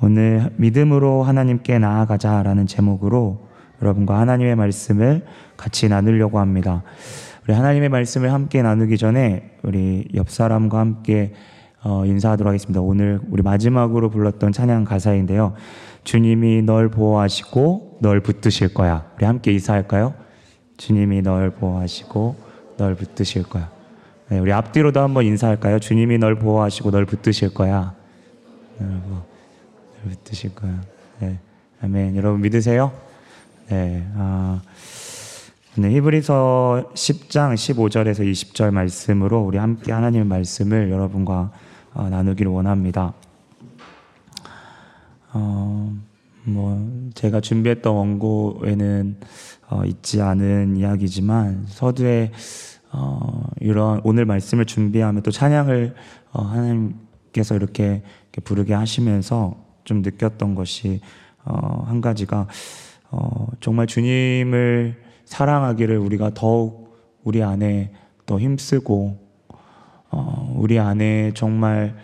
오늘 믿음으로 하나님께 나아가자라는 제목으로 여러분과 하나님의 말씀을 같이 나누려고 합니다. 우리 하나님의 말씀을 함께 나누기 전에 우리 옆 사람과 함께 어, 인사하도록 하겠습니다. 오늘 우리 마지막으로 불렀던 찬양 가사인데요. 주님이 널 보호하시고 널 붙드실 거야. 우리 함께 인사할까요? 주님이 널 보호하시고 널 붙드실 거야. 네, 우리 앞뒤로도 한번 인사할까요? 주님이 널 보호하시고 널 붙드실 거야. 널붙 드실 거야. 네, 아멘. 여러분 믿으세요? 네. 아, 네, 히브리서 10장 15절에서 20절 말씀으로 우리 함께 하나님의 말씀을 여러분과 어, 나누기를 원합니다. 어, 뭐 제가 준비했던 원고에는 어, 있지 않은 이야기지만 서두에 어, 이런 오늘 말씀을 준비하면 또 찬양을 어, 하나님께서 이렇게, 이렇게, 부르게 하시면서 좀 느꼈던 것이 어, 한 가지가 어, 정말 주님을 사랑하기를 우리가 더욱 우리 안에 더 힘쓰고 어, 우리 안에 정말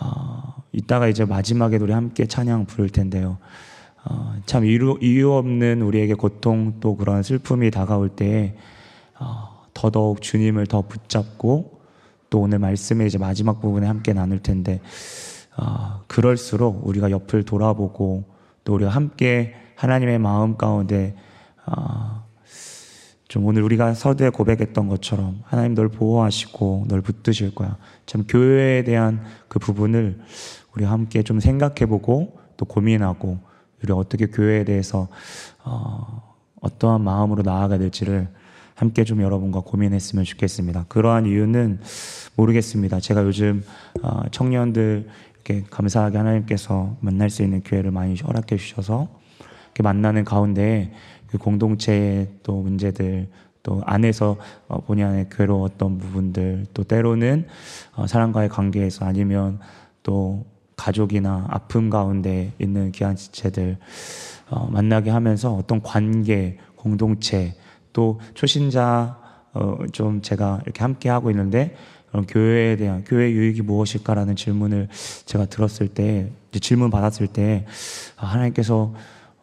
어, 이따가 이제 마지막에 우리 함께 찬양 부를 텐데요. 어, 참 이유, 이유 없는 우리에게 고통 또 그런 슬픔이 다가올 때에 어, 더더욱 주님을 더 붙잡고 또 오늘 말씀의 이제 마지막 부분에 함께 나눌 텐데 어, 그럴수록 우리가 옆을 돌아보고 또 우리가 함께 하나님의 마음 가운데 어, 좀 오늘 우리가 서두에 고백했던 것처럼 하나님 널 보호하시고 널 붙드실 거야. 참 교회에 대한 그 부분을 우리 함께 좀 생각해보고 또 고민하고 우리 어떻게 교회에 대해서 어, 어떠한 마음으로 나아가야 될지를 함께 좀 여러분과 고민했으면 좋겠습니다. 그러한 이유는 모르겠습니다. 제가 요즘 어, 청년들 이렇게 감사하게 하나님께서 만날 수 있는 기회를 많이 허락해 주셔서 이렇게 만나는 가운데 그 공동체의 또 문제들 또 안에서 어, 본의 아니게 괴로웠던 부분들 또 때로는 어, 사람과의 관계에서 아니면 또 가족이나 아픔 가운데 있는 귀한 지체들 어, 만나게 하면서 어떤 관계, 공동체 또 초신자 어, 좀 제가 이렇게 함께 하고 있는데 그런 교회에 대한 교회 유익이 무엇일까라는 질문을 제가 들었을 때 질문 받았을 때 아, 하나님께서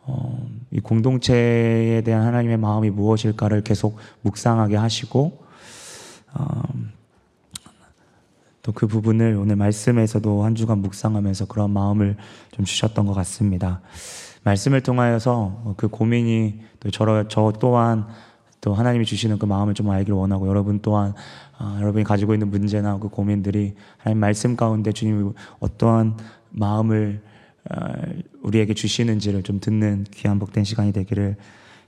어, 이 공동체에 대한 하나님의 마음이 무엇일까를 계속 묵상하게 하시고 어, 또그 부분을 오늘 말씀에서도 한 주간 묵상하면서 그런 마음을 좀 주셨던 것 같습니다. 말씀을 통하여서 그 고민이 또 저, 저 또한 또 하나님이 주시는 그 마음을 좀 알기를 원하고 여러분 또한 아, 여러분이 가지고 있는 문제나 그 고민들이 하나님 말씀 가운데 주님이 어떠한 마음을 아, 우리에게 주시는지를 좀 듣는 귀한 복된 시간이 되기를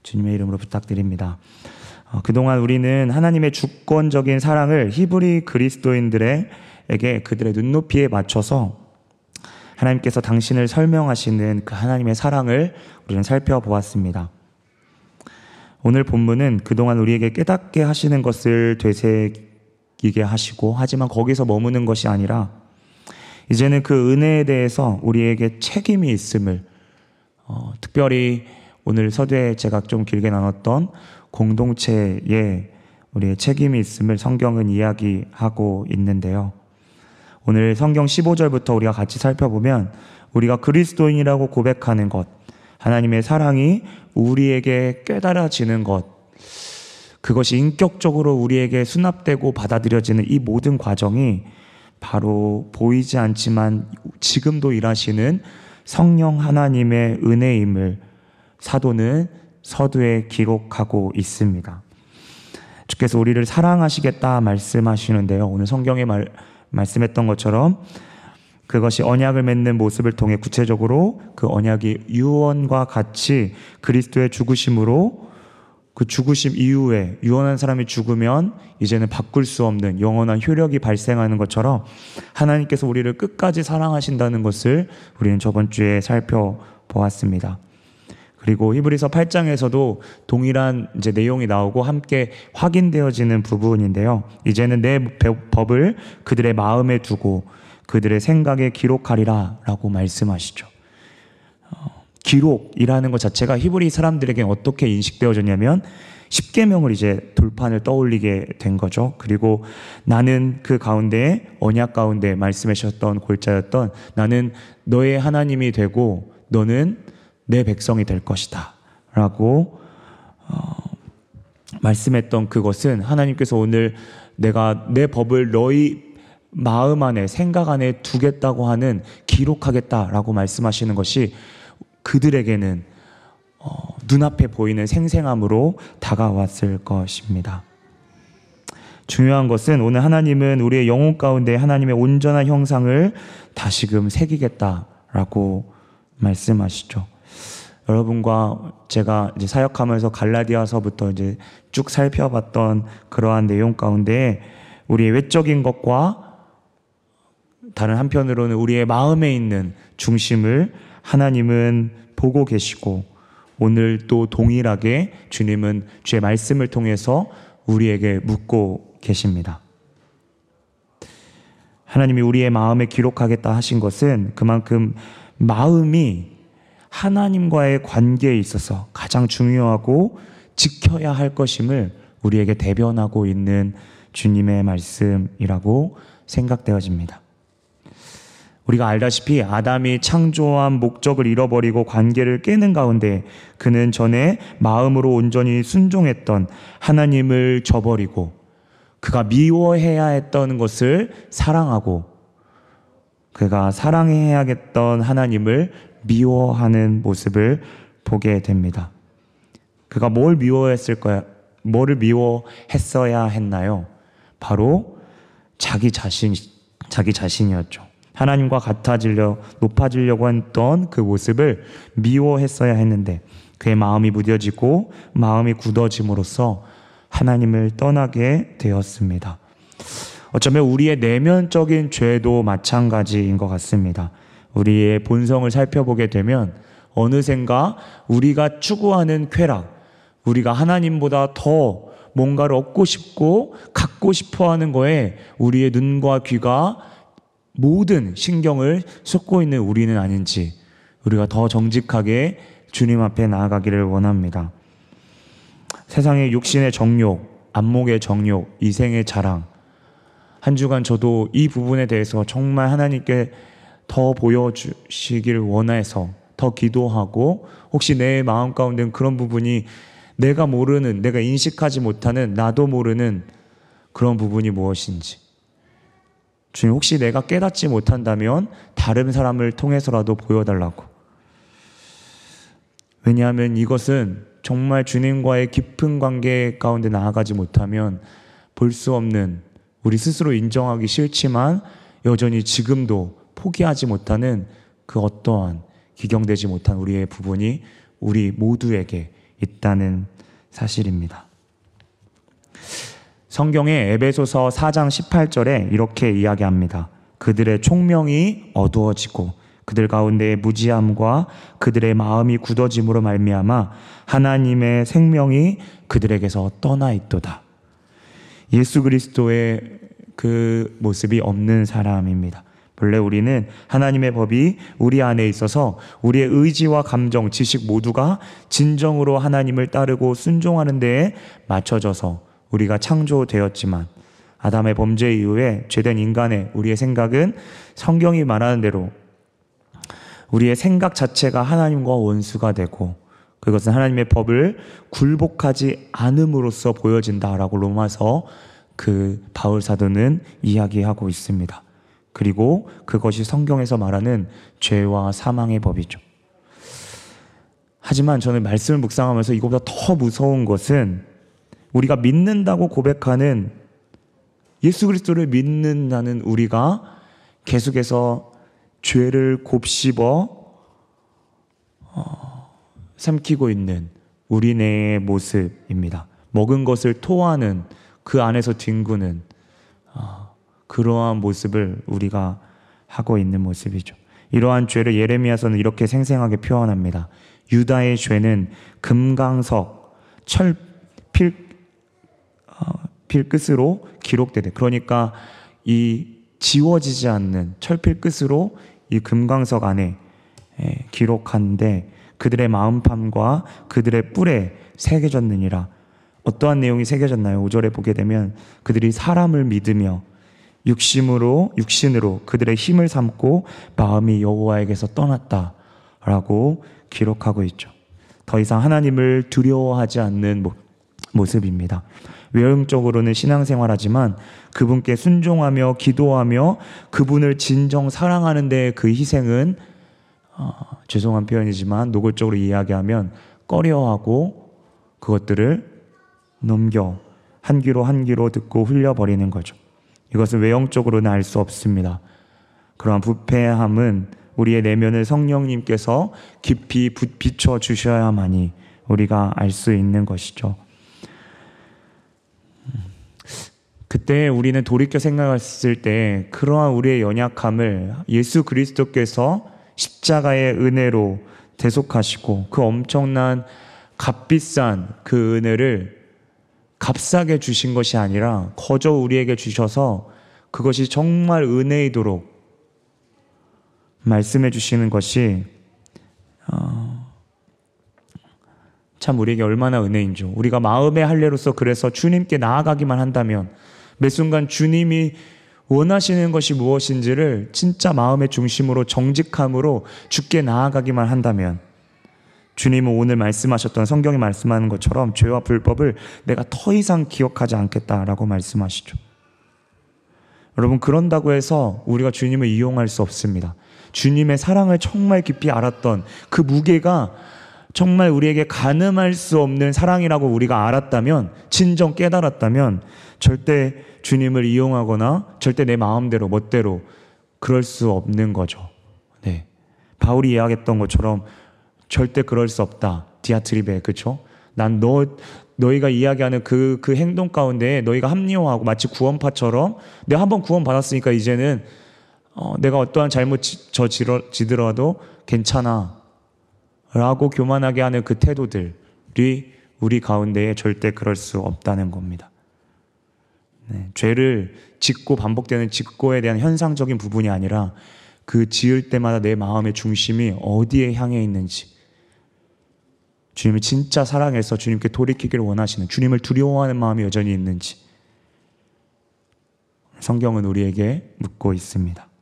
주님의 이름으로 부탁드립니다. 어, 그동안 우리는 하나님의 주권적인 사랑을 히브리 그리스도인들에게 그들의 눈높이에 맞춰서 하나님께서 당신을 설명하시는 그 하나님의 사랑을 우리는 살펴보았습니다. 오늘 본문은 그동안 우리에게 깨닫게 하시는 것을 되새기게 하시고 하지만 거기서 머무는 것이 아니라 이제는 그 은혜에 대해서 우리에게 책임이 있음을 어, 특별히 오늘 서두에 제가 좀 길게 나눴던 공동체에 우리의 책임이 있음을 성경은 이야기하고 있는데요. 오늘 성경 15절부터 우리가 같이 살펴보면 우리가 그리스도인이라고 고백하는 것, 하나님의 사랑이 우리에게 깨달아지는 것, 그것이 인격적으로 우리에게 수납되고 받아들여지는 이 모든 과정이 바로 보이지 않지만 지금도 일하시는 성령 하나님의 은혜임을 사도는 서두에 기록하고 있습니다. 주께서 우리를 사랑하시겠다 말씀하시는데요. 오늘 성경에 말, 말씀했던 것처럼 그것이 언약을 맺는 모습을 통해 구체적으로 그 언약이 유언과 같이 그리스도의 죽으심으로 그 죽으심 이후에 유언한 사람이 죽으면 이제는 바꿀 수 없는 영원한 효력이 발생하는 것처럼 하나님께서 우리를 끝까지 사랑하신다는 것을 우리는 저번 주에 살펴보았습니다. 그리고 히브리서 8장에서도 동일한 이제 내용이 나오고 함께 확인되어지는 부분인데요. 이제는 내 법을 그들의 마음에 두고 그들의 생각에 기록하리라 라고 말씀하시죠. 어, 기록이라는 것 자체가 히브리 사람들에게 어떻게 인식되어졌냐면 십계명을 이제 돌판을 떠올리게 된 거죠. 그리고 나는 그 가운데 언약 가운데 말씀하셨던 골자였던 나는 너의 하나님이 되고 너는 내 백성이 될 것이다 라고 어, 말씀했던 그것은 하나님께서 오늘 내가 내 법을 너희 마음 안에 생각 안에 두겠다고 하는 기록하겠다라고 말씀하시는 것이 그들에게는 어, 눈앞에 보이는 생생함으로 다가왔을 것입니다. 중요한 것은 오늘 하나님은 우리의 영혼 가운데 하나님의 온전한 형상을 다시금 새기겠다라고 말씀하시죠. 여러분과 제가 이제 사역하면서 갈라디아서부터 이제 쭉 살펴봤던 그러한 내용 가운데 우리의 외적인 것과 다른 한편으로는 우리의 마음에 있는 중심을 하나님은 보고 계시고 오늘 또 동일하게 주님은 주의 말씀을 통해서 우리에게 묻고 계십니다. 하나님이 우리의 마음에 기록하겠다 하신 것은 그만큼 마음이 하나님과의 관계에 있어서 가장 중요하고 지켜야 할 것임을 우리에게 대변하고 있는 주님의 말씀이라고 생각되어집니다. 우리가 알다시피 아담이 창조한 목적을 잃어버리고 관계를 깨는 가운데 그는 전에 마음으로 온전히 순종했던 하나님을 저버리고 그가 미워해야 했던 것을 사랑하고 그가 사랑해야겠던 하나님을 미워하는 모습을 보게 됩니다. 그가 뭘 미워했을 거야? 뭐를 미워했어야 했나요? 바로 자기 자신, 자기 자신이었죠. 하나님과 같아지려 높아지려고 했던 그 모습을 미워했어야 했는데 그의 마음이 무뎌지고 마음이 굳어짐으로써 하나님을 떠나게 되었습니다. 어쩌면 우리의 내면적인 죄도 마찬가지인 것 같습니다. 우리의 본성을 살펴보게 되면 어느샌가 우리가 추구하는 쾌락, 우리가 하나님보다 더 뭔가를 얻고 싶고 갖고 싶어 하는 거에 우리의 눈과 귀가 모든 신경을 쏟고 있는 우리는 아닌지 우리가 더 정직하게 주님 앞에 나아가기를 원합니다. 세상의 육신의 정욕, 안목의 정욕, 이생의 자랑. 한 주간 저도 이 부분에 대해서 정말 하나님께 더 보여주시길 원해서 더 기도하고 혹시 내 마음 가운데 그런 부분이 내가 모르는, 내가 인식하지 못하는, 나도 모르는 그런 부분이 무엇인지. 주님, 혹시 내가 깨닫지 못한다면 다른 사람을 통해서라도 보여달라고. 왜냐하면 이것은 정말 주님과의 깊은 관계 가운데 나아가지 못하면 볼 수 없는 우리 스스로 인정하기 싫지만 여전히 지금도 포기하지 못하는 그 어떠한 기경되지 못한 우리의 부분이 우리 모두에게 있다는 사실입니다. 성경의 에베소서 4장 18절에 이렇게 이야기합니다. 그들의 총명이 어두워지고 그들 가운데 무지함과 그들의 마음이 굳어짐으로 말미암아 하나님의 생명이 그들에게서 떠나 있도다. 예수 그리스도의 그 모습이 없는 사람입니다. 본래 우리는 하나님의 법이 우리 안에 있어서 우리의 의지와 감정, 지식 모두가 진정으로 하나님을 따르고 순종하는 데에 맞춰져서 우리가 창조되었지만 아담의 범죄 이후에 죄된 인간의 우리의 생각은 성경이 말하는 대로 우리의 생각 자체가 하나님과 원수가 되고 그것은 하나님의 법을 굴복하지 않음으로써 보여진다라고 로마서 그 바울 사도는 이야기하고 있습니다. 그리고 그것이 성경에서 말하는 죄와 사망의 법이죠. 하지만 저는 말씀을 묵상하면서 이것보다 더 무서운 것은 우리가 믿는다고 고백하는 예수 그리스도를 믿는다는 우리가 계속해서 죄를 곱씹어 어, 삼키고 있는 우리네의 모습입니다. 먹은 것을 토하는 그 안에서 뒹구는 어, 그러한 모습을 우리가 하고 있는 모습이죠. 이러한 죄를 예레미야서는 이렇게 생생하게 표현합니다. 유다의 죄는 금강석, 철, 필, 어, 필끝으로 기록되되 그러니까 이 지워지지 않는 철필 끝으로 이 금강석 안에 예, 기록한데 그들의 마음판과 그들의 뿔에 새겨졌느니라 어떠한 내용이 새겨졌나요? 5절에 보게 되면 그들이 사람을 믿으며 육심으로 육신으로 그들의 힘을 삼고 마음이 여호와에게서 떠났다라고 기록하고 있죠. 더 이상 하나님을 두려워하지 않는 모습입니다. 외형적으로는 신앙생활하지만 그분께 순종하며 기도하며 그분을 진정 사랑하는 데 그 희생은 어, 죄송한 표현이지만 노골적으로 이야기하면 꺼려하고 그것들을 넘겨 한 귀로 한 귀로 듣고 흘려버리는 거죠. 이것은 외형적으로는 알 수 없습니다. 그러한 부패함은 우리의 내면을 성령님께서 깊이 비춰 주셔야만이 우리가 알 수 있는 것이죠. 그때 우리는 돌이켜 생각했을 때 그러한 우리의 연약함을 예수 그리스도께서 십자가의 은혜로 대속하시고 그 엄청난 값비싼 그 은혜를 값싸게 주신 것이 아니라 거저 우리에게 주셔서 그것이 정말 은혜이도록 말씀해 주시는 것이 어, 참 우리에게 얼마나 은혜인지 우리가 마음의 할례로서 그래서 주님께 나아가기만 한다면 매 순간 주님이 원하시는 것이 무엇인지를 진짜 마음의 중심으로 정직함으로 주께 나아가기만 한다면 주님은 오늘 말씀하셨던 성경이 말씀하는 것처럼 죄와 불법을 내가 더 이상 기억하지 않겠다라고 말씀하시죠. 여러분, 그런다고 해서 우리가 주님을 이용할 수 없습니다. 주님의 사랑을 정말 깊이 알았던 그 무게가 정말 우리에게 가늠할 수 없는 사랑이라고 우리가 알았다면, 진정 깨달았다면, 절대 주님을 이용하거나 절대 내 마음대로, 멋대로 그럴 수 없는 거죠. 네. 바울이 이야기했던 것처럼 절대 그럴 수 없다. 디아트리베, 그쵸? 난 너, 너희가 이야기하는 그, 그 행동 가운데 너희가 합리화하고 마치 구원파처럼 내가 한번 구원받았으니까 이제는 어, 내가 어떠한 잘못 저 지더라도 괜찮아. 라고 교만하게 하는 그 태도들이 우리 가운데에 절대 그럴 수 없다는 겁니다. 네, 죄를 짓고 반복되는 짓고에 대한 현상적인 부분이 아니라 그 지을 때마다 내 마음의 중심이 어디에 향해 있는지 주님을 진짜 사랑해서 주님께 돌이키기를 원하시는 주님을 두려워하는 마음이 여전히 있는지 성경은 우리에게 묻고 있습니다.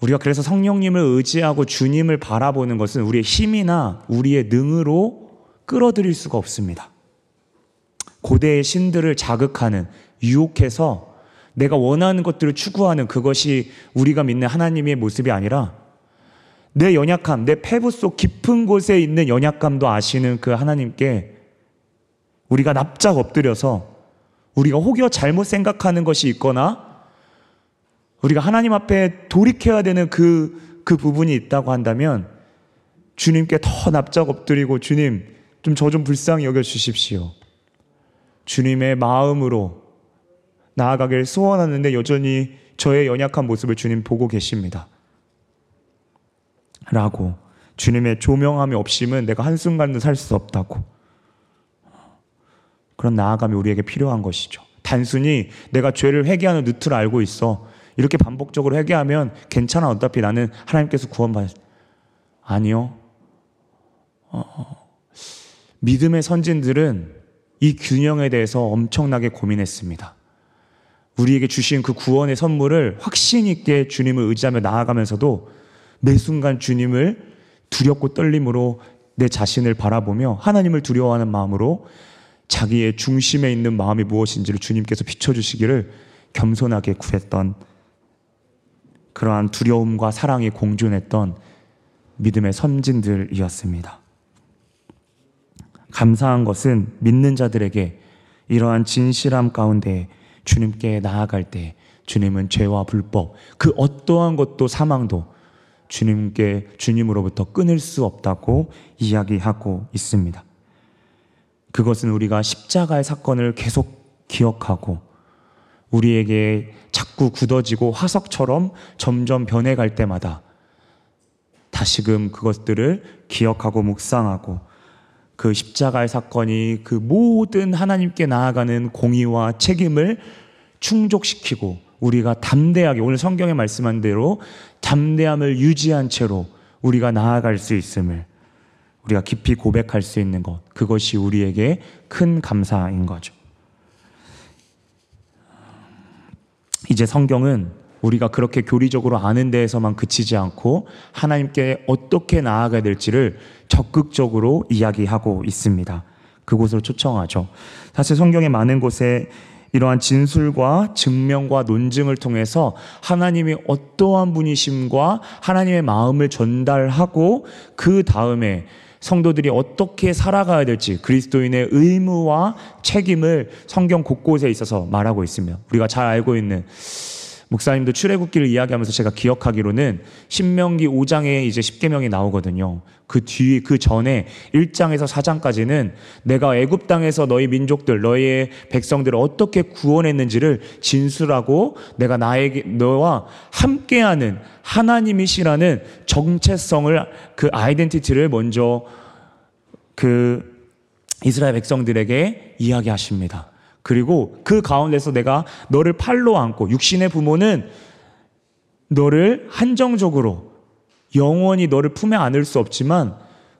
우리가 그래서 성령님을 의지하고 주님을 바라보는 것은 우리의 힘이나 우리의 능으로 끌어들일 수가 없습니다. 고대의 신들을 자극하는 유혹해서 내가 원하는 것들을 추구하는 그것이 우리가 믿는 하나님의 모습이 아니라 내 연약함, 내 폐부 속 깊은 곳에 있는 연약감도 아시는 그 하나님께 우리가 납작 엎드려서 우리가 혹여 잘못 생각하는 것이 있거나 우리가 하나님 앞에 돌이켜야 되는 그, 그 부분이 있다고 한다면 주님께 더 납작 엎드리고 주님 좀 저좀 좀 불쌍히 여겨 주십시오. 주님의 마음으로 나아가길 소원하는데 여전히 저의 연약한 모습을 주님 보고 계십니다. 라고 주님의 조명함이 없이면 내가 한순간도 살 수 없다고 그런 나아감이 우리에게 필요한 것이죠. 단순히 내가 죄를 회개하는 루트를 알고 있어. 이렇게 반복적으로 회개하면 괜찮아. 어차피 나는 하나님께서 구원받 아니요. 어, 믿음의 선진들은 이 균형에 대해서 엄청나게 고민했습니다. 우리에게 주신 그 구원의 선물을 확신 있게 주님을 의지하며 나아가면서도 매 순간 주님을 두렵고 떨림으로 내 자신을 바라보며 하나님을 두려워하는 마음으로 자기의 중심에 있는 마음이 무엇인지를 주님께서 비춰주시기를 겸손하게 구했던 그러한 두려움과 사랑이 공존했던 믿음의 선진들이었습니다. 감사한 것은 믿는 자들에게 이러한 진실함 가운데 주님께 나아갈 때 주님은 죄와 불법, 그 어떠한 것도 사망도 주님께 주님으로부터 끊을 수 없다고 이야기하고 있습니다. 그것은 우리가 십자가의 사건을 계속 기억하고 우리에게 자꾸 굳어지고 화석처럼 점점 변해갈 때마다 다시금 그것들을 기억하고 묵상하고 그 십자가의 사건이 그 모든 하나님께 나아가는 공의와 책임을 충족시키고 우리가 담대하게 오늘 성경에 말씀한 대로 담대함을 유지한 채로 우리가 나아갈 수 있음을 우리가 깊이 고백할 수 있는 것, 그것이 우리에게 큰 감사인 거죠. 이제 성경은 우리가 그렇게 교리적으로 아는 데에서만 그치지 않고 하나님께 어떻게 나아가야 될지를 적극적으로 이야기하고 있습니다. 그곳으로 초청하죠. 사실 성경의 많은 곳에 이러한 진술과 증명과 논증을 통해서 하나님이 어떠한 분이심과 하나님의 마음을 전달하고 그 다음에 성도들이 어떻게 살아가야 될지 그리스도인의 의무와 책임을 성경 곳곳에 있어서 말하고 있습니다. 우리가 잘 알고 있는 목사님도 출애굽기를 이야기하면서 제가 기억하기로는 신명기 5장에 이제 10계명이 나오거든요. 그 뒤, 그 전에 1장에서 4장까지는 내가 애굽 땅에서 너희 민족들, 너희의 백성들을 어떻게 구원했는지를 진술하고 내가 나에게, 너와 함께하는 하나님이시라는 정체성을 그 아이덴티티를 먼저 그 이스라엘 백성들에게 이야기하십니다. 그리고 그 가운데서 내가 너를 팔로 안고 육신의 부모는 너를 한정적으로 영원히 너를 품에 안을 수 없지만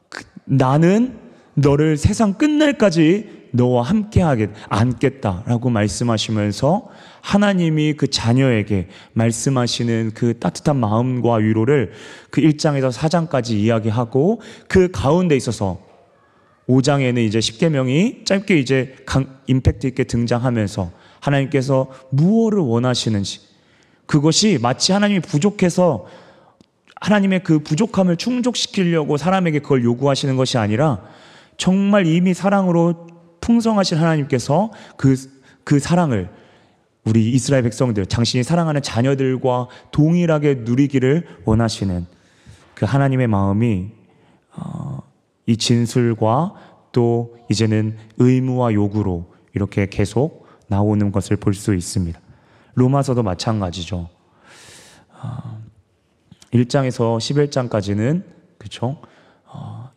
그, 나는 너를 세상 끝날까지 너와 함께하게 안겠다라고 말씀하시면서 하나님이 그 자녀에게 말씀하시는 그 따뜻한 마음과 위로를 그 1장에서 4장까지 이야기하고 그 가운데 있어서 5장에는 이제 10계명이 짧게 이제 강, 임팩트 있게 등장하면서 하나님께서 무엇을 원하시는지 그것이 마치 하나님이 부족해서 하나님의 그 부족함을 충족시키려고 사람에게 그걸 요구하시는 것이 아니라 정말 이미 사랑으로 풍성하신 하나님께서 그, 그 사랑을 우리 이스라엘 백성들, 당신이 사랑하는 자녀들과 동일하게 누리기를 원하시는 그 하나님의 마음이 어, 이 진술과 또 이제는 의무와 요구로 이렇게 계속 나오는 것을 볼 수 있습니다. 로마서도 마찬가지죠. 1장에서 아, 11장까지는 그렇죠.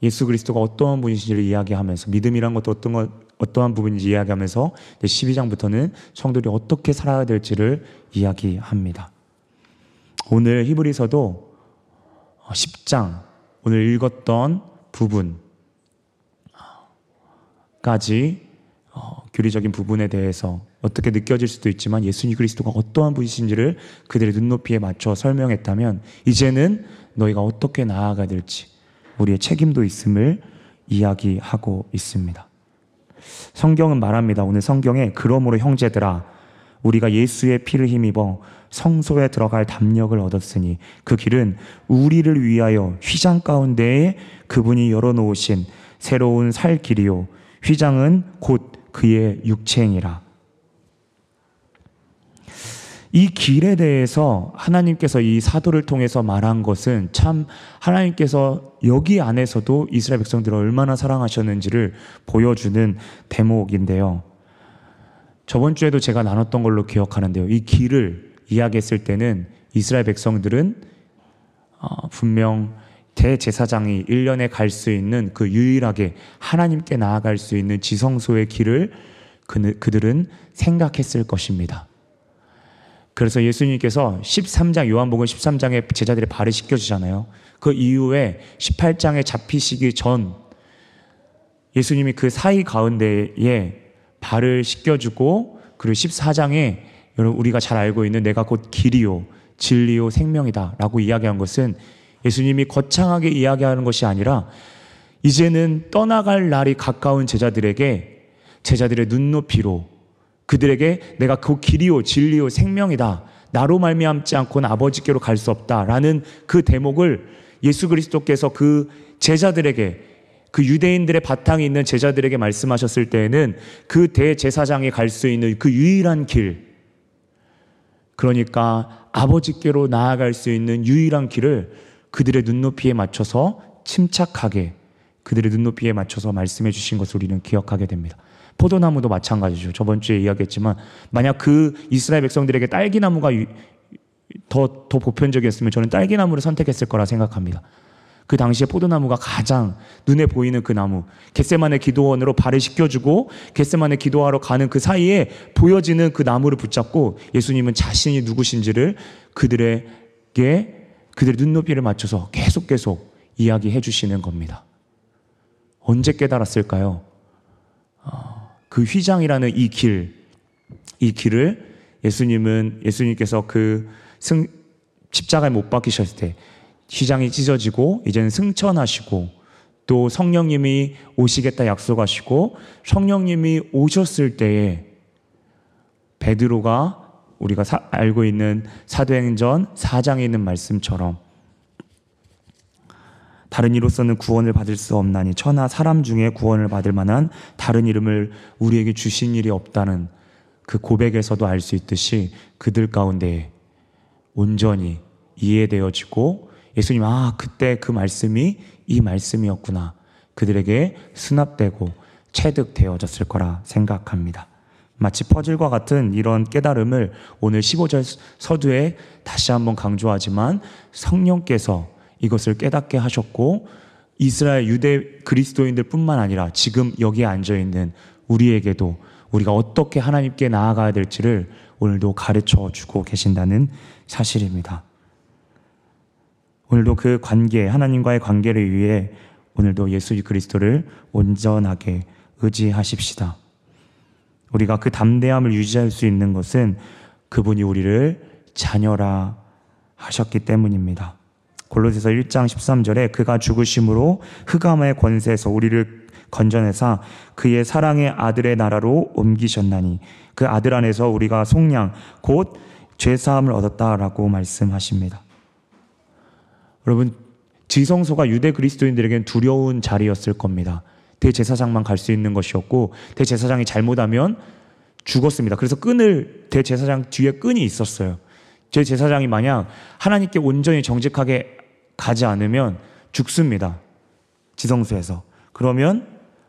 예수 그리스도가 어떠한 분이신지를 이야기하면서 믿음이란 것도 어떤 것 어떠한 부분인지 이야기하면서 12장부터는 성도들이 어떻게 살아야 될지를 이야기합니다. 오늘 히브리서도 10장 오늘 읽었던 부분 까지 어, 교리적인 부분에 대해서 어떻게 느껴질 수도 있지만 예수님 그리스도가 어떠한 분이신지를 그들의 눈높이에 맞춰 설명했다면 이제는 너희가 어떻게 나아가야 될지 우리의 책임도 있음을 이야기하고 있습니다. 성경은 말합니다. 오늘 성경에 그러므로 형제들아 우리가 예수의 피를 힘입어 성소에 들어갈 담력을 얻었으니 그 길은 우리를 위하여 휘장 가운데에 그분이 열어놓으신 새로운 살 길이요 휘장은 곧 그의 육체이라. 이 길에 대해서 하나님께서 이 사도를 통해서 말한 것은 참 하나님께서 여기 안에서도 이스라엘 백성들을 얼마나 사랑하셨는지를 보여주는 대목인데요. 저번 주에도 제가 나눴던 걸로 기억하는데요. 이 길을 이야기했을 때는 이스라엘 백성들은 어, 분명 대제사장이 1년에 갈 수 있는 그 유일하게 하나님께 나아갈 수 있는 지성소의 길을 그들은 생각했을 것입니다. 그래서 예수님께서 13장, 요한복음 13장에 제자들의 발을 씻겨 주잖아요. 그 이후에 18장에 잡히시기 전 예수님이 그 사이 가운데에 발을 씻겨 주고 그리고 14장에 여러분 우리가 잘 알고 있는 내가 곧 길이요 진리요 생명이다 라고 이야기한 것은 예수님이 거창하게 이야기하는 것이 아니라 이제는 떠나갈 날이 가까운 제자들에게 제자들의 눈높이로 그들에게 내가 그 길이요 진리요 생명이다. 나로 말미암지 않고는 아버지께로 갈 수 없다라는 그 대목을 예수 그리스도께서 그 제자들에게 그 유대인들의 바탕이 있는 제자들에게 말씀하셨을 때에는 그 대제사장이 갈 수 있는 그 유일한 길 그러니까 아버지께로 나아갈 수 있는 유일한 길을 그들의 눈높이에 맞춰서 침착하게 그들의 눈높이에 맞춰서 말씀해 주신 것을 우리는 기억하게 됩니다. 포도나무도 마찬가지죠. 저번 주에 이야기했지만 만약 그 이스라엘 백성들에게 딸기나무가 더, 더 보편적이었으면 저는 딸기나무를 선택했을 거라 생각합니다. 그 당시에 포도나무가 가장 눈에 보이는 그 나무, 겟세만의 기도원으로 발을 씻겨주고 겟세만의 기도하러 가는 그 사이에 보여지는 그 나무를 붙잡고 예수님은 자신이 누구신지를 그들에게 그들의 눈높이를 맞춰서 계속 계속 이야기해 주시는 겁니다. 언제 깨달았을까요? 어, 그 휘장이라는 이 길, 이 길을 예수님은 예수님께서 그 승, 십자가에 못 박히셨을 때 휘장이 찢어지고 이제는 승천하시고 또 성령님이 오시겠다 약속하시고 성령님이 오셨을 때에 베드로가 우리가 사, 알고 있는 사도행전 4장에 있는 말씀처럼 다른 이로서는 구원을 받을 수 없나니 천하 사람 중에 구원을 받을 만한 다른 이름을 우리에게 주신 일이 없다는 그 고백에서도 알 수 있듯이 그들 가운데 온전히 이해되어지고 예수님 아 그때 그 말씀이 이 말씀이었구나 그들에게 수납되고 체득되어졌을 거라 생각합니다. 마치 퍼즐과 같은 이런 깨달음을 오늘 15절 서두에 다시 한번 강조하지만 성령께서 이것을 깨닫게 하셨고 이스라엘 유대 그리스도인들 뿐만 아니라 지금 여기에 앉아 있는 우리에게도 우리가 어떻게 하나님께 나아가야 될지를 오늘도 가르쳐 주고 계신다는 사실입니다. 오늘도 그 관계, 하나님과의 관계를 위해 오늘도 예수 그리스도를 온전하게 의지하십시다. 우리가 그 담대함을 유지할 수 있는 것은 그분이 우리를 자녀라 하셨기 때문입니다. 골로새서 1장 13절에 그가 죽으심으로 흑암의 권세에서 우리를 건져내사 그의 사랑의 아들의 나라로 옮기셨나니 그 아들 안에서 우리가 속량 곧 죄사함을 얻었다라고 말씀하십니다. 여러분 지성소가 유대 그리스도인들에게는 두려운 자리였을 겁니다. 대제사장만 갈 수 있는 것이었고 대제사장이 잘못하면 죽었습니다. 그래서 끈을 대제사장 뒤에 끈이 있었어요. 제 제사장이 만약 하나님께 온전히 정직하게 가지 않으면 죽습니다. 지성소에서. 그러면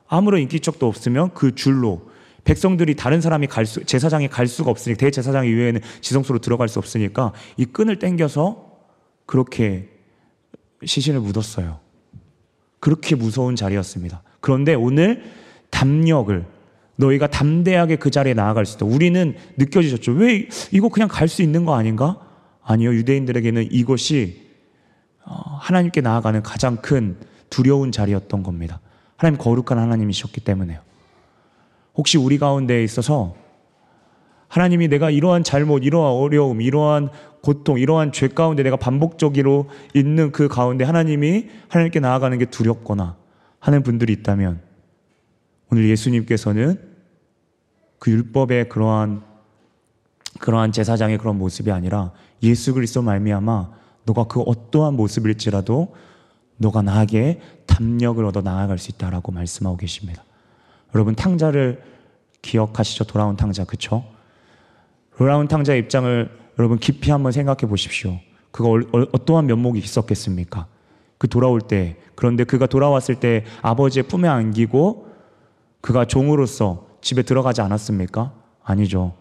아무런 인기척도 없으면 그 줄로 백성들이 다른 사람이 갈 수, 제사장이 갈 수가 없으니까, 대제사장 이외에는 지성소로 들어갈 수 없으니까 이 끈을 땡겨서 그렇게 시신을 묻었어요. 그렇게 무서운 자리였습니다. 그런데 오늘 담력을 너희가 담대하게 그 자리에 나아갈 수 있다. 우리는 느껴지셨죠. 왜 이거 그냥 갈 수 있는 거 아닌가? 아니요. 유대인들에게는 이것이 어, 하나님께 나아가는 가장 큰 두려운 자리였던 겁니다. 하나님 거룩한 하나님이셨기 때문에요. 혹시 우리 가운데 있어서 하나님이 내가 이러한 잘못, 이러한 어려움, 이러한 고통, 이러한 죄 가운데 내가 반복적으로 있는 그 가운데 하나님이 하나님께 나아가는 게 두렵거나 하는 분들이 있다면 오늘 예수님께서는 그 율법의 그러한 그러한 제사장의 그런 모습이 아니라 예수 그리스도 말미암아 너가 그 어떠한 모습일지라도 너가 나에게 담력을 얻어 나아갈 수 있다라고 말씀하고 계십니다. 여러분 탕자를 기억하시죠? 돌아온 탕자 그쵸? 돌아온 탕자의 입장을 여러분 깊이 한번 생각해 보십시오. 그가 어떠한 면목이 있었겠습니까? 그 돌아올 때 그런데 그가 돌아왔을 때 아버지의 품에 안기고 그가 종으로서 집에 들어가지 않았습니까? 아니죠.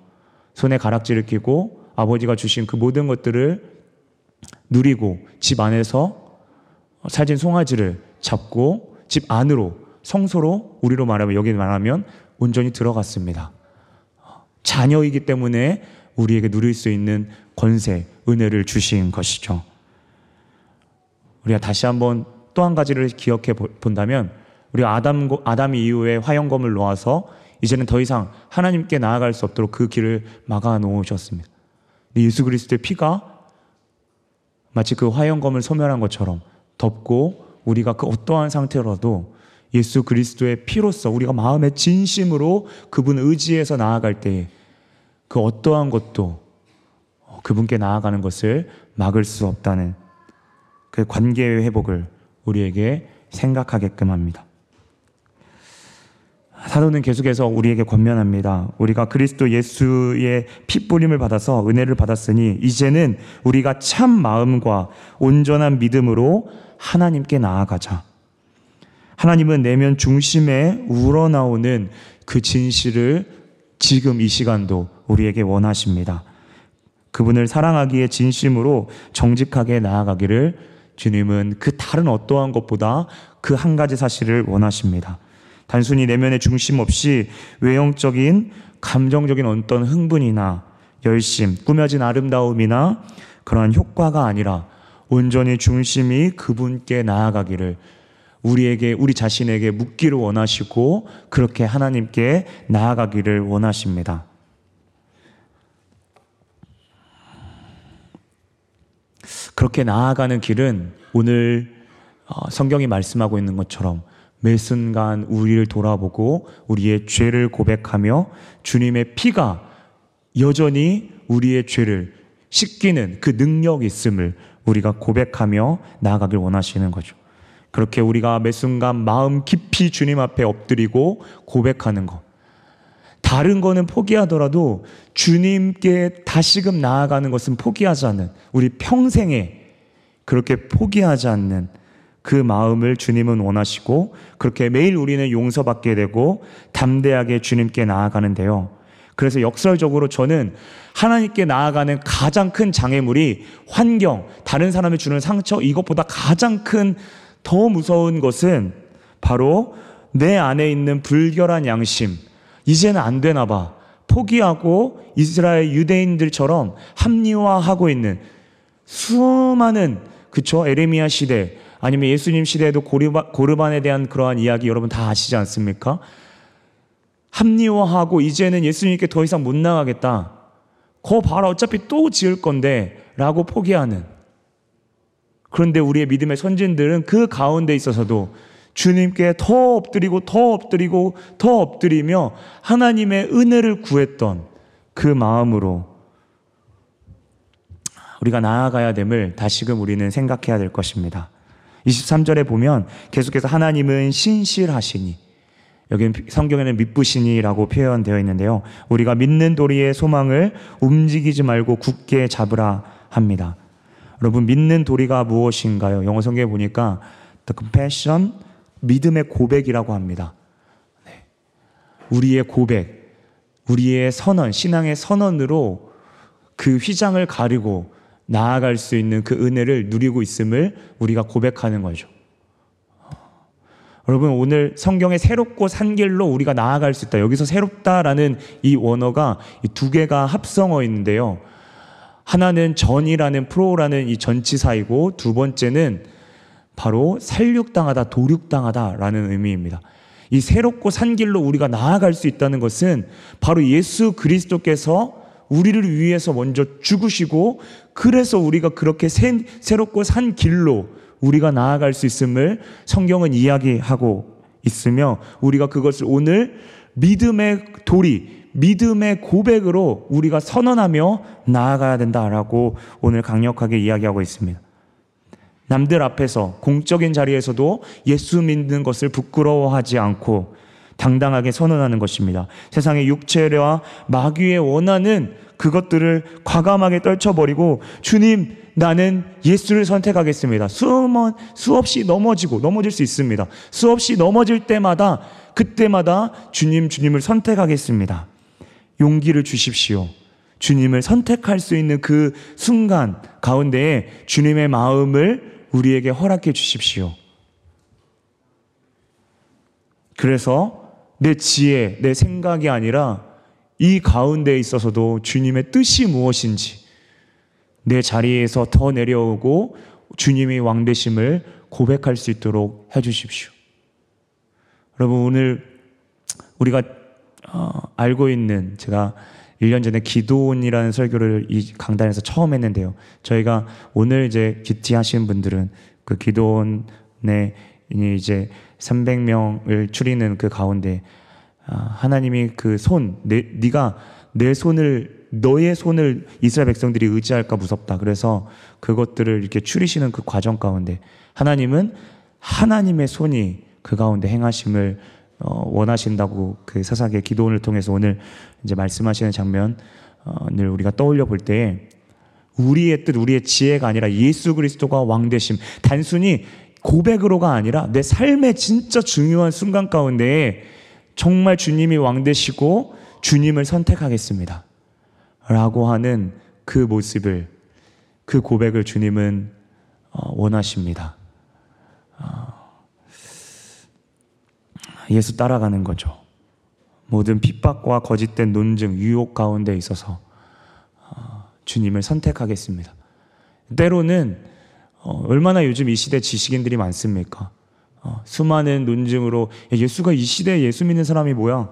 손에 가락지를 끼고 아버지가 주신 그 모든 것들을 누리고 집 안에서 살진 송아지를 잡고 집 안으로 성소로 우리로 말하면 여기 말하면 온전히 들어갔습니다. 자녀이기 때문에 우리에게 누릴 수 있는 권세, 은혜를 주신 것이죠. 우리가 다시 한번 또 한 가지를 기억해 본다면 우리가 아담, 아담 이후에 화영검을 놓아서 이제는 더 이상 하나님께 나아갈 수 없도록 그 길을 막아 놓으셨습니다. 예수 그리스도의 피가 마치 그 화영검을 소멸한 것처럼 덮고 우리가 그 어떠한 상태로도 예수 그리스도의 피로서 우리가 마음의 진심으로 그분 의지해서 나아갈 때에 그 어떠한 것도 그분께 나아가는 것을 막을 수 없다는 그 관계의 회복을 우리에게 생각하게끔 합니다. 사도는 계속해서 우리에게 권면합니다. 우리가 그리스도 예수의 핏부림을 받아서 은혜를 받았으니 이제는 우리가 참 마음과 온전한 믿음으로 하나님께 나아가자. 하나님은 내면 중심에 우러나오는 그 진실을 지금 이 시간도 우리에게 원하십니다. 그분을 사랑하기에 진심으로 정직하게 나아가기를 주님은 그 다른 어떠한 것보다 그 한 가지 사실을 원하십니다. 단순히 내면의 중심 없이 외형적인 감정적인 어떤 흥분이나 열심, 꾸며진 아름다움이나 그러한 효과가 아니라 온전히 중심이 그분께 나아가기를 우리에게 우리 자신에게 묻기를 원하시고 그렇게 하나님께 나아가기를 원하십니다. 그렇게 나아가는 길은 오늘 어, 성경이 말씀하고 있는 것처럼 매 순간 우리를 돌아보고 우리의 죄를 고백하며 주님의 피가 여전히 우리의 죄를 씻기는 그 능력이 있음을 우리가 고백하며 나아가길 원하시는 거죠. 그렇게 우리가 매 순간 마음 깊이 주님 앞에 엎드리고 고백하는 것. 다른 거는 포기하더라도 주님께 다시금 나아가는 것은 포기하지 않는 우리 평생에 그렇게 포기하지 않는 그 마음을 주님은 원하시고 그렇게 매일 우리는 용서받게 되고 담대하게 주님께 나아가는데요. 그래서 역설적으로 저는 하나님께 나아가는 가장 큰 장애물이 환경, 다른 사람이 주는 상처, 이것보다 가장 큰 더 무서운 것은 바로 내 안에 있는 불결한 양심, 이제는 안 되나 봐. 포기하고 이스라엘 유대인들처럼 합리화하고 있는 수많은 그쵸 에레미야 시대 아니면 예수님 시대에도 고르바, 고르반에 대한 그러한 이야기 여러분 다 아시지 않습니까? 합리화하고 이제는 예수님께 더 이상 못 나가겠다. 거 봐라 어차피 또 지을 건데 라고 포기하는 그런데 우리의 믿음의 선진들은 그 가운데 있어서도 주님께 더 엎드리고 더 엎드리고 더 엎드리며 하나님의 은혜를 구했던 그 마음으로 우리가 나아가야 됨을 다시금 우리는 생각해야 될 것입니다. 23절에 보면 계속해서 하나님은 신실하시니 여기는 성경에는 믿부시니라고 표현되어 있는데요. 우리가 믿는 도리의 소망을 움직이지 말고 굳게 잡으라 합니다. 여러분 믿는 도리가 무엇인가요? 영어 성경에 보니까 the compassion 믿음의 고백이라고 합니다. 네. 우리의 고백, 우리의 선언, 신앙의 선언으로 그 휘장을 가리고 나아갈 수 있는 그 은혜를 누리고 있음을 우리가 고백하는 거죠. 여러분 오늘 성경의 새롭고 산 길로 우리가 나아갈 수 있다. 여기서 새롭다라는 이 원어가 두 개가 합성어 있는데요. 하나는 전이라는 프로라는 이 전치사이고 두 번째는 바로 살육당하다, 도륙당하다라는 의미입니다. 이 새롭고 산 길로 우리가 나아갈 수 있다는 것은 바로 예수 그리스도께서 우리를 위해서 먼저 죽으시고 그래서 우리가 그렇게 새, 새롭고 산 길로 우리가 나아갈 수 있음을 성경은 이야기하고 있으며 우리가 그것을 오늘 믿음의 도리, 믿음의 고백으로 우리가 선언하며 나아가야 된다라고 오늘 강력하게 이야기하고 있습니다. 남들 앞에서 공적인 자리에서도 예수 믿는 것을 부끄러워하지 않고 당당하게 선언하는 것입니다. 세상의 육체와 마귀의 원하는 그것들을 과감하게 떨쳐버리고 주님 나는 예수를 선택하겠습니다. 수만 수없이 넘어지고 넘어질 수 있습니다. 수없이 넘어질 때마다 그때마다 주님 주님을 선택하겠습니다. 용기를 주십시오. 주님을 선택할 수 있는 그 순간 가운데에 주님의 마음을 우리에게 허락해 주십시오. 그래서 내 지혜, 내 생각이 아니라 이 가운데에 있어서도 주님의 뜻이 무엇인지 내 자리에서 더 내려오고 주님의 왕되심을 고백할 수 있도록 해 주십시오. 여러분, 오늘 우리가 어, 알고 있는 제가 1년 전에 기도원이라는 설교를 이 강단에서 처음 했는데요. 저희가 오늘 이제 기티 하신 분들은 그 기도원에 이제 300명을 추리는 그 가운데 아, 하나님이 그 손, 내, 네가 내 손을 너의 손을 이스라엘 백성들이 의지할까 무섭다. 그래서 그것들을 이렇게 추리시는 그 과정 가운데 하나님은 하나님의 손이 그 가운데 행하심을 어, 원하신다고 그 사사기의 기도원을 통해서 오늘 이제 말씀하시는 장면을 우리가 떠올려 볼때 우리의 뜻, 우리의 지혜가 아니라 예수 그리스도가 왕 되심. 단순히 고백으로가 아니라 내 삶의 진짜 중요한 순간 가운데 정말 주님이 왕 되시고 주님을 선택하겠습니다. 라고 하는 그 모습을, 그 고백을 주님은 어, 원하십니다. 어, 예수 따라가는 거죠. 모든 핍박과 거짓된 논증, 유혹 가운데 있어서 어, 주님을 선택하겠습니다. 때로는 얼마나 요즘 이 시대 지식인들이 많습니까? 어, 수많은 논증으로 예수가 이 시대에 예수 믿는 사람이 뭐야?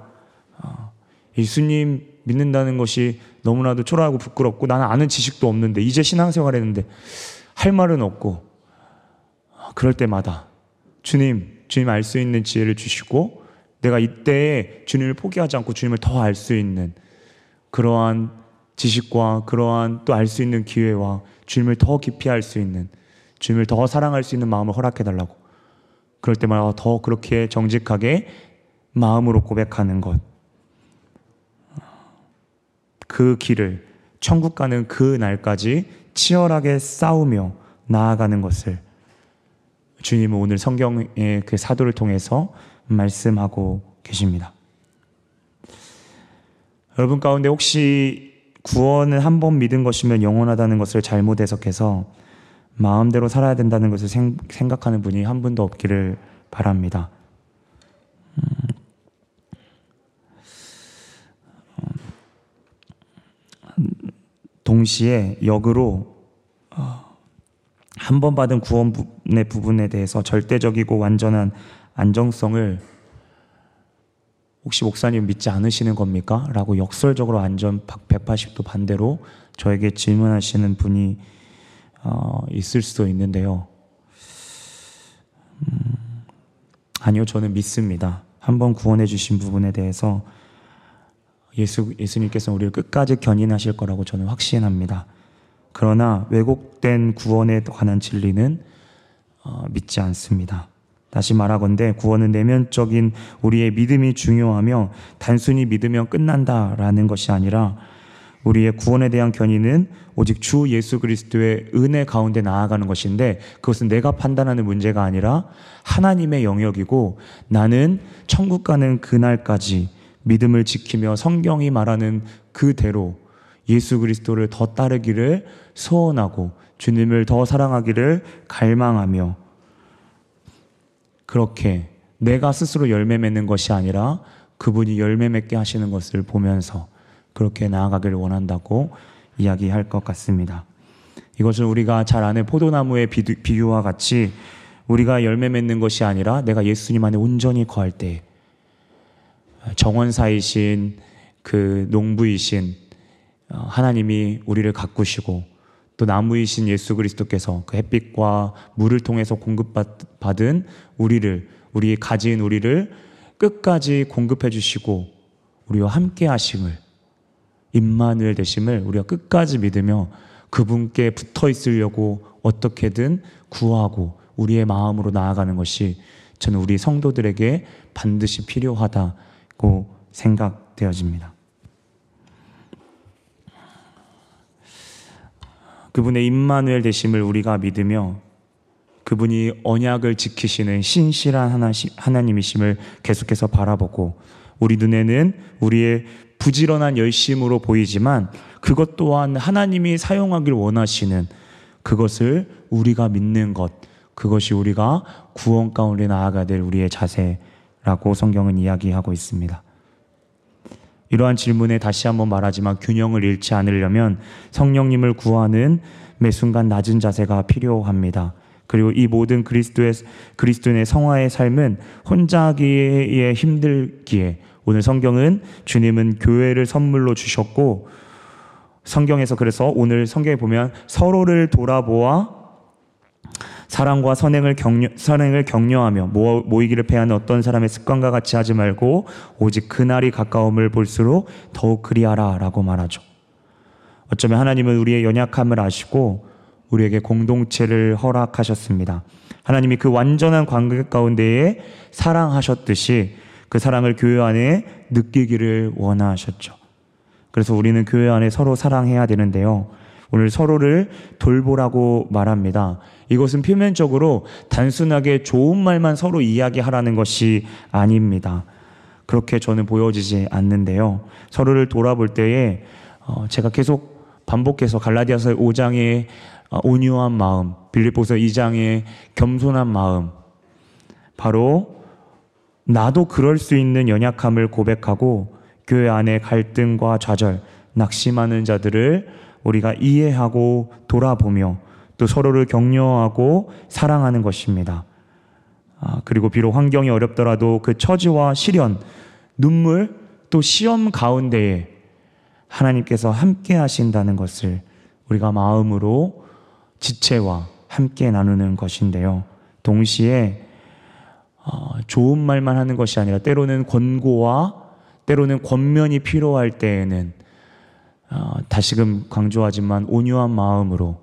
어, 예수님 믿는다는 것이 너무나도 초라하고 부끄럽고 나는 아는 지식도 없는데 이제 신앙생활 했는데 할 말은 없고 어, 그럴 때마다 주님, 주님 알 수 있는 지혜를 주시고 내가 이때에 주님을 포기하지 않고 주님을 더 알 수 있는 그러한 지식과 그러한 또 알 수 있는 기회와 주님을 더 깊이 알 수 있는 주님을 더 사랑할 수 있는 마음을 허락해 달라고. 그럴 때마다 더 그렇게 정직하게 마음으로 고백하는 것. 그 길을 천국 가는 그 날까지 치열하게 싸우며 나아가는 것을 주님은 오늘 성경의 그 사도를 통해서 말씀하고 계십니다. 여러분 가운데 혹시 구원을 한 번 믿은 것이면 영원하다는 것을 잘못 해석해서 마음대로 살아야 된다는 것을 생, 각하는 분이 한 분도 없기를 바랍니다. 음. 동시에 역으로 어, 한 번 받은 구원의 부분에 대해서 절대적이고 완전한 안정성을 혹시 목사님 믿지 않으시는 겁니까? 라고 역설적으로 완전 180도 반대로 저에게 질문하시는 분이 어, 있을 수도 있는데요. 음, 아니요, 저는 믿습니다. 한번 구원해 주신 부분에 대해서 예수, 예수님께서 우리를 끝까지 견인하실 거라고 저는 확신합니다. 그러나 왜곡된 구원에 관한 진리는 어, 믿지 않습니다. 다시 말하건대 구원은 내면적인 우리의 믿음이 중요하며 단순히 믿으면 끝난다라는 것이 아니라 우리의 구원에 대한 견인은 오직 주 예수 그리스도의 은혜 가운데 나아가는 것인데 그것은 내가 판단하는 문제가 아니라 하나님의 영역이고 나는 천국 가는 그날까지 믿음을 지키며 성경이 말하는 그대로 예수 그리스도를 더 따르기를 소원하고 주님을 더 사랑하기를 갈망하며 그렇게 내가 스스로 열매 맺는 것이 아니라 그분이 열매 맺게 하시는 것을 보면서 그렇게 나아가기를 원한다고 이야기할 것 같습니다. 이것을 우리가 잘 아는 포도나무의 비유 와 같이 우리가 열매 맺는 것이 아니라 내가 예수님 안에 온전히 거할 때 정원사이신 그 농부이신 어, 하나님이 우리를 가꾸시고 또 나무이신 예수 그리스도께서 그 햇빛과 물을 통해서 공급받은 우리를 우리 가진 우리를 끝까지 공급해 주시고 우리와 함께 하심을 임마누엘 되심을 우리가 끝까지 믿으며 그분께 붙어 있으려고 어떻게든 구하고 우리의 마음으로 나아가는 것이 저는 우리 성도들에게 반드시 필요하다고 생각되어집니다. 그분의 임마누엘 되심을 우리가 믿으며 그분이 언약을 지키시는 신실한 하나님이심을 계속해서 바라보고 우리 눈에는 우리의 부지런한 열심으로 보이지만 그것 또한 하나님이 사용하길 원하시는 그것을 우리가 믿는 것, 그것이 우리가 구원 가운데 나아가야 될 우리의 자세라고 성경은 이야기하고 있습니다. 이러한 질문에 다시 한번 말하지만 균형을 잃지 않으려면 성령님을 구하는 매 순간 낮은 자세가 필요합니다. 그리고 이 모든 그리스도의 그리스도인의 성화의 삶은 혼자 하기에 힘들기에 오늘 성경은 주님은 교회를 선물로 주셨고 성경에서 그래서 오늘 성경에 보면 서로를 돌아보아 사랑과 선행을 격려, 선행을 격려하며 모, 이기를 패하는 어떤 사람의 습관과 같이 하지 말고 오직 그날이 가까움을 볼수록 더욱 그리하라 라고 말하죠. 어쩌면 하나님은 우리의 연약함을 아시고 우리에게 공동체를 허락하셨습니다. 하나님이 그 완전한 관계 가운데에 사랑하셨듯이 그 사랑을 교회 안에 느끼기를 원하셨죠. 그래서 우리는 교회 안에 서로 사랑해야 되는데요. 오늘 서로를 돌보라고 말합니다. 이것은 표면적으로 단순하게 좋은 말만 서로 이야기하라는 것이 아닙니다. 그렇게 저는 보여지지 않는데요. 서로를 돌아볼 때에 어, 제가 계속 반복해서 갈라디아서 5장의 어, 온유한 마음, 빌립보서 2장의 겸손한 마음, 바로 나도 그럴 수 있는 연약함을 고백하고 교회 안에 갈등과 좌절, 낙심하는 자들을 우리가 이해하고 돌아보며 또 서로를 격려하고 사랑하는 것입니다. 아, 그리고 비록 환경이 어렵더라도 그 처지와 시련, 눈물, 또 시험 가운데에 하나님께서 함께 하신다는 것을 우리가 마음으로 지체와 함께 나누는 것인데요. 동시에 어, 좋은 말만 하는 것이 아니라 때로는 권고와 때로는 권면이 필요할 때에는 어, 다시금 강조하지만 온유한 마음으로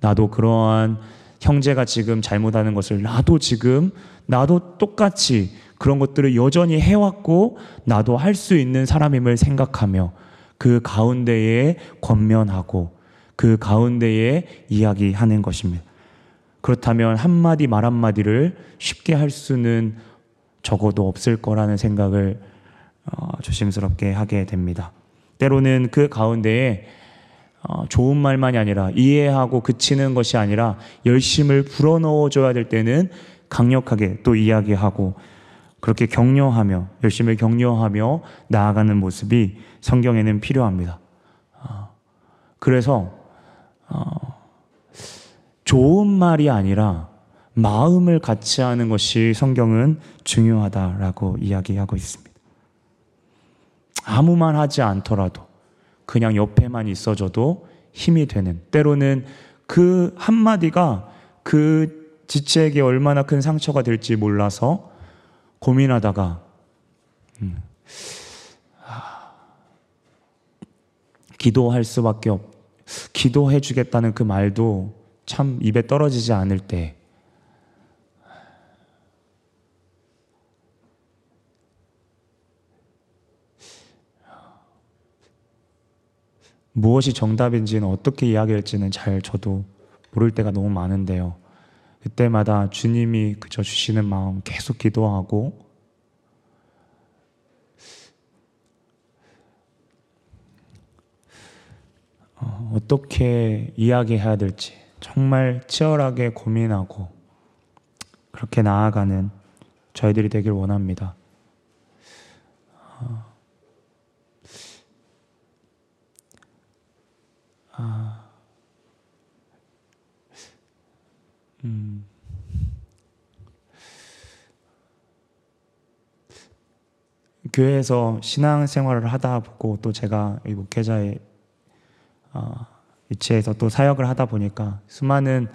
나도 그러한 형제가 지금 잘못하는 것을 나도 지금 나도 똑같이 그런 것들을 여전히 해왔고 나도 할 수 있는 사람임을 생각하며 그 가운데에 권면하고 그 가운데에 이야기하는 것입니다. 그렇다면 한마디 말 한마디를 쉽게 할 수는 적어도 없을 거라는 생각을 어, 조심스럽게 하게 됩니다. 때로는 그 가운데에 어, 좋은 말만이 아니라 이해하고 그치는 것이 아니라 열심을 불어넣어 줘야 될 때는 강력하게 또 이야기하고 그렇게 격려하며 열심을 격려하며 나아가는 모습이 성경에는 필요합니다. 어, 그래서 어, 좋은 말이 아니라 마음을 같이 하는 것이 성경은 중요하다라고 이야기하고 있습니다. 아무 말 하지 않더라도 그냥 옆에만 있어줘도 힘이 되는. 때로는 그 한마디가 그 지체에게 얼마나 큰 상처가 될지 몰라서 고민하다가 음, 아, 기도할 수밖에 없 기도해 주겠다는 그 말도 참 입에 떨어지지 않을 때 무엇이 정답인지는 어떻게 이야기할지는 잘 저도 모를 때가 너무 많은데요. 그때마다 주님이 그저 주시는 마음 계속 기도하고 어, 어떻게 이야기해야 될지 정말 치열하게 고민하고 그렇게 나아가는 저희들이 되길 원합니다. 아, 음, 교회에서 신앙생활을 하다 보고 또 제가 이 목회자의 어, 위치에서 또 사역을 하다 보니까 수많은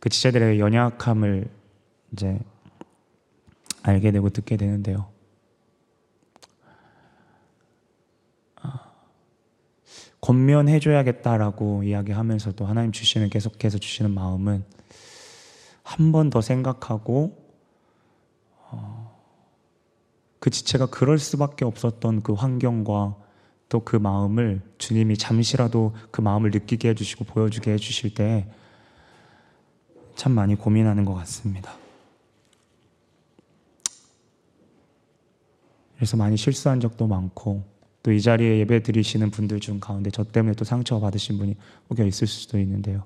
그 지체들의 연약함을 이제 알게 되고 듣게 되는데요. 권면해줘야겠다라고 이야기하면서도 하나님 주시는 계속해서 주시는 마음은 한 번 더 생각하고 어, 그 지체가 그럴 수밖에 없었던 그 환경과 또 그 마음을 주님이 잠시라도 그 마음을 느끼게 해주시고 보여주게 해주실 때 참 많이 고민하는 것 같습니다. 그래서 많이 실수한 적도 많고 또 이 자리에 예배 드리시는 분들 중 가운데 저 때문에 또 상처 받으신 분이 혹여 있을 수도 있는데요.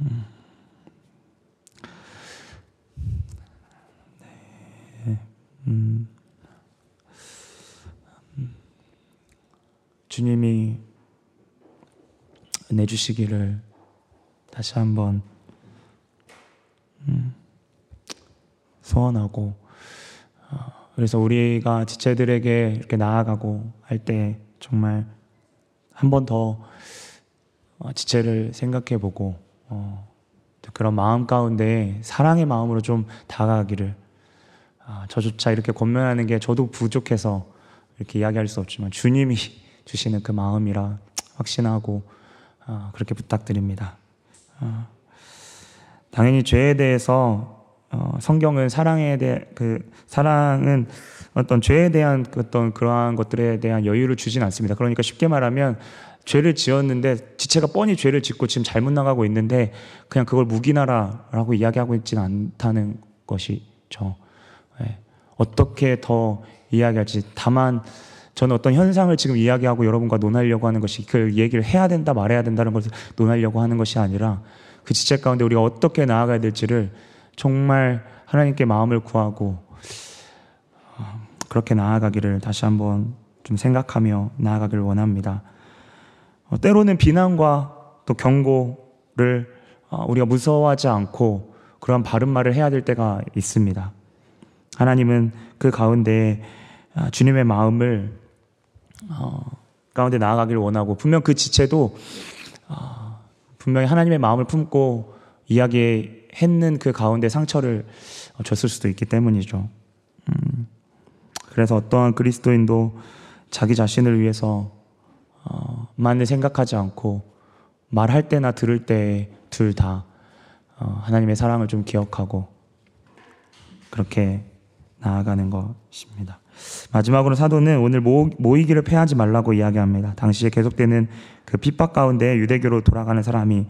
음. 네. 음. 음. 주님이 내주시기를 다시 한번 음. 소원하고 어, 그래서 우리가 지체들에게 이렇게 나아가고 할 때 정말 한 번더 어, 지체를 생각해 보고 어, 그런 마음 가운데 사랑의 마음으로 좀 다가가기를 아, 저조차 이렇게 권면하는 게 저도 부족해서 이렇게 이야기할 수 없지만 주님이 주시는 그 마음이라 확신하고 아, 그렇게 부탁드립니다. 아, 당연히 죄에 대해서 어, 성경은 사랑에 대해 그 사랑은 어떤 죄에 대한 어떤 그러한 것들에 대한 여유를 주진 않습니다. 그러니까 쉽게 말하면 죄를 지었는데 지체가 뻔히 죄를 짓고 지금 잘못 나가고 있는데 그냥 그걸 묵인하라라고 이야기하고 있지는 않다는 것이죠. 네. 어떻게 더 이야기할지 다만 저는 어떤 현상을 지금 이야기하고 여러분과 논하려고 하는 것이 그 얘기를 해야 된다 말해야 된다는 것을 논하려고 하는 것이 아니라 그 지체 가운데 우리가 어떻게 나아가야 될지를 정말 하나님께 마음을 구하고 어, 그렇게 나아가기를 다시 한번 좀 생각하며 나아가기를 원합니다. 어, 때로는 비난과 또 경고를 어, 우리가 무서워하지 않고 그런 바른 말을 해야 될 때가 있습니다. 하나님은 그 가운데 아, 주님의 마음을 어, 가운데 나아가기를 원하고 분명 그 지체도 어, 분명히 하나님의 마음을 품고 이야기 했는 그 가운데 상처를 줬을 수도 있기 때문이죠. 음, 그래서 어떠한 그리스도인도 자기 자신을 위해서 어, 만을 생각하지 않고 말할 때나 들을 때 둘 다 어, 하나님의 사랑을 좀 기억하고 그렇게 나아가는 것입니다. 마지막으로 사도는 오늘 모, 모이기를 패하지 말라고 이야기합니다. 당시에 계속되는 그 핍박 가운데 유대교로 돌아가는 사람이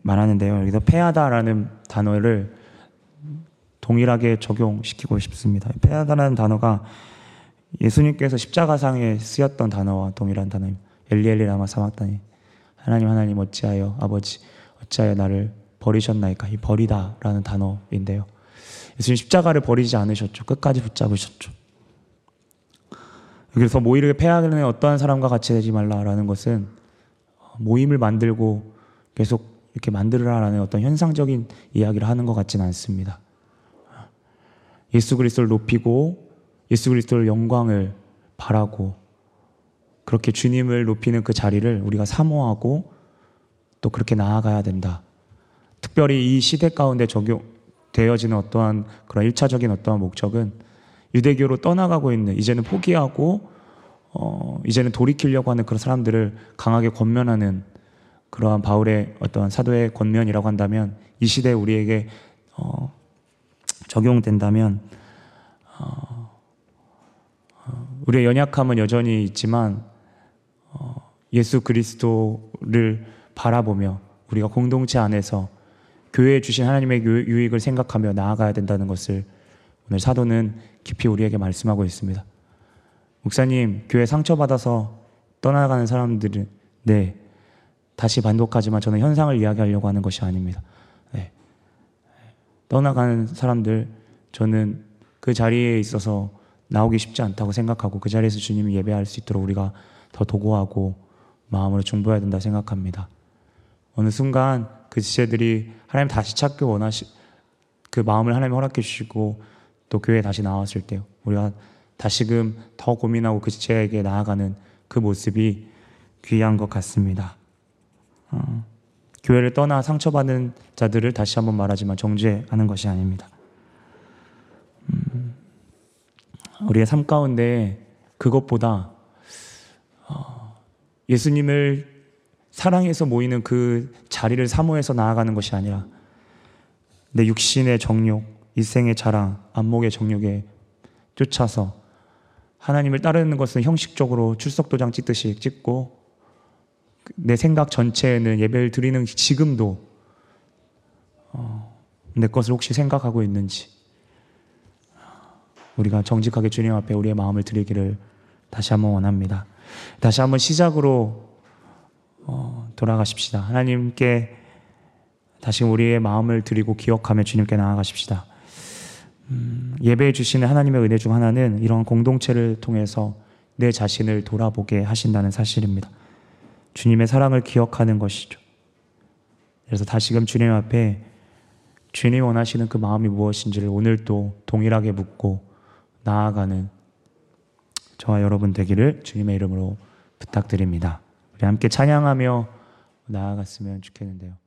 말하는데요. 여기서 패하다라는 단어를 동일하게 적용시키고 싶습니다. 패하다라는 단어가 예수님께서 십자가상에 쓰였던 단어와 동일한 단어입니다. 엘리엘리 라마 사막다니 하나님 하나님 어찌하여 아버지 어찌하여 나를 버리셨나이까 이 버리다라는 단어인데요. 예수님 십자가를 버리지 않으셨죠. 끝까지 붙잡으셨죠. 그래서 모이를 폐하는 어떠한 사람과 같이 되지 말라라는 것은 모임을 만들고 계속 이렇게 만들어라라는 어떤 현상적인 이야기를 하는 것 같지는 않습니다. 예수 그리스도를 높이고 예수 그리스도를 영광을 바라고 그렇게 주님을 높이는 그 자리를 우리가 사모하고 또 그렇게 나아가야 된다. 특별히 이 시대 가운데 적용되어지는 어떠한 그런 일차적인 어떠한 목적은 유대교로 떠나가고 있는 이제는 포기하고 어 이제는 돌이키려고 하는 그런 사람들을 강하게 권면하는 그러한 바울의 어떠한 사도의 권면이라고 한다면 이 시대에 우리에게 어 적용된다면 어, 어 우리의 연약함은 여전히 있지만 어, 예수 그리스도를 바라보며 우리가 공동체 안에서 교회에 주신 하나님의 유익을 생각하며 나아가야 된다는 것을 오늘 사도는 깊이 우리에게 말씀하고 있습니다. 목사님, 교회 상처받아서 떠나가는 사람들은, 네, 다시 반복하지만 저는 현상을 이야기하려고 하는 것이 아닙니다. 네. 떠나가는 사람들, 저는 그 자리에 있어서 나오기 쉽지 않다고 생각하고 그 자리에서 주님이 예배할 수 있도록 우리가 더 도구하고 마음으로 중보해야 된다 생각합니다. 어느 순간 그 지체들이 하나님 다시 찾기 원하시 그 마음을 하나님 허락해 주시고 또 교회에 다시 나왔을 때 우리가 다시금 더 고민하고 그 지체에게 나아가는 그 모습이 귀한 것 같습니다. 어, 교회를 떠나 상처받은 자들을 다시 한번 말하지만 정죄하는 것이 아닙니다. 음, 우리의 삶 가운데 그것보다 어, 예수님을 사랑해서 모이는 그 자리를 사모해서 나아가는 것이 아니라 내 육신의 정욕, 일생의 자랑, 안목의 정욕에 쫓아서 하나님을 따르는 것은 형식적으로 출석도장 찍듯이 찍고 내 생각 전체에는 예배를 드리는 지금도 어, 내 것을 혹시 생각하고 있는지 우리가 정직하게 주님 앞에 우리의 마음을 드리기를 다시 한번 원합니다. 다시 한번 시작으로 어, 돌아가십시다. 하나님께 다시 우리의 마음을 드리고 기억하며 주님께 나아가십시다. 음, 예배해 주시는 하나님의 은혜 중 하나는 이런 공동체를 통해서 내 자신을 돌아보게 하신다는 사실입니다. 주님의 사랑을 기억하는 것이죠. 그래서 다시금 주님 앞에 주님이 원하시는 그 마음이 무엇인지를 오늘도 동일하게 묻고 나아가는 저와 여러분 되기를 주님의 이름으로 부탁드립니다. 우리 함께 찬양하며 나아갔으면 좋겠는데요.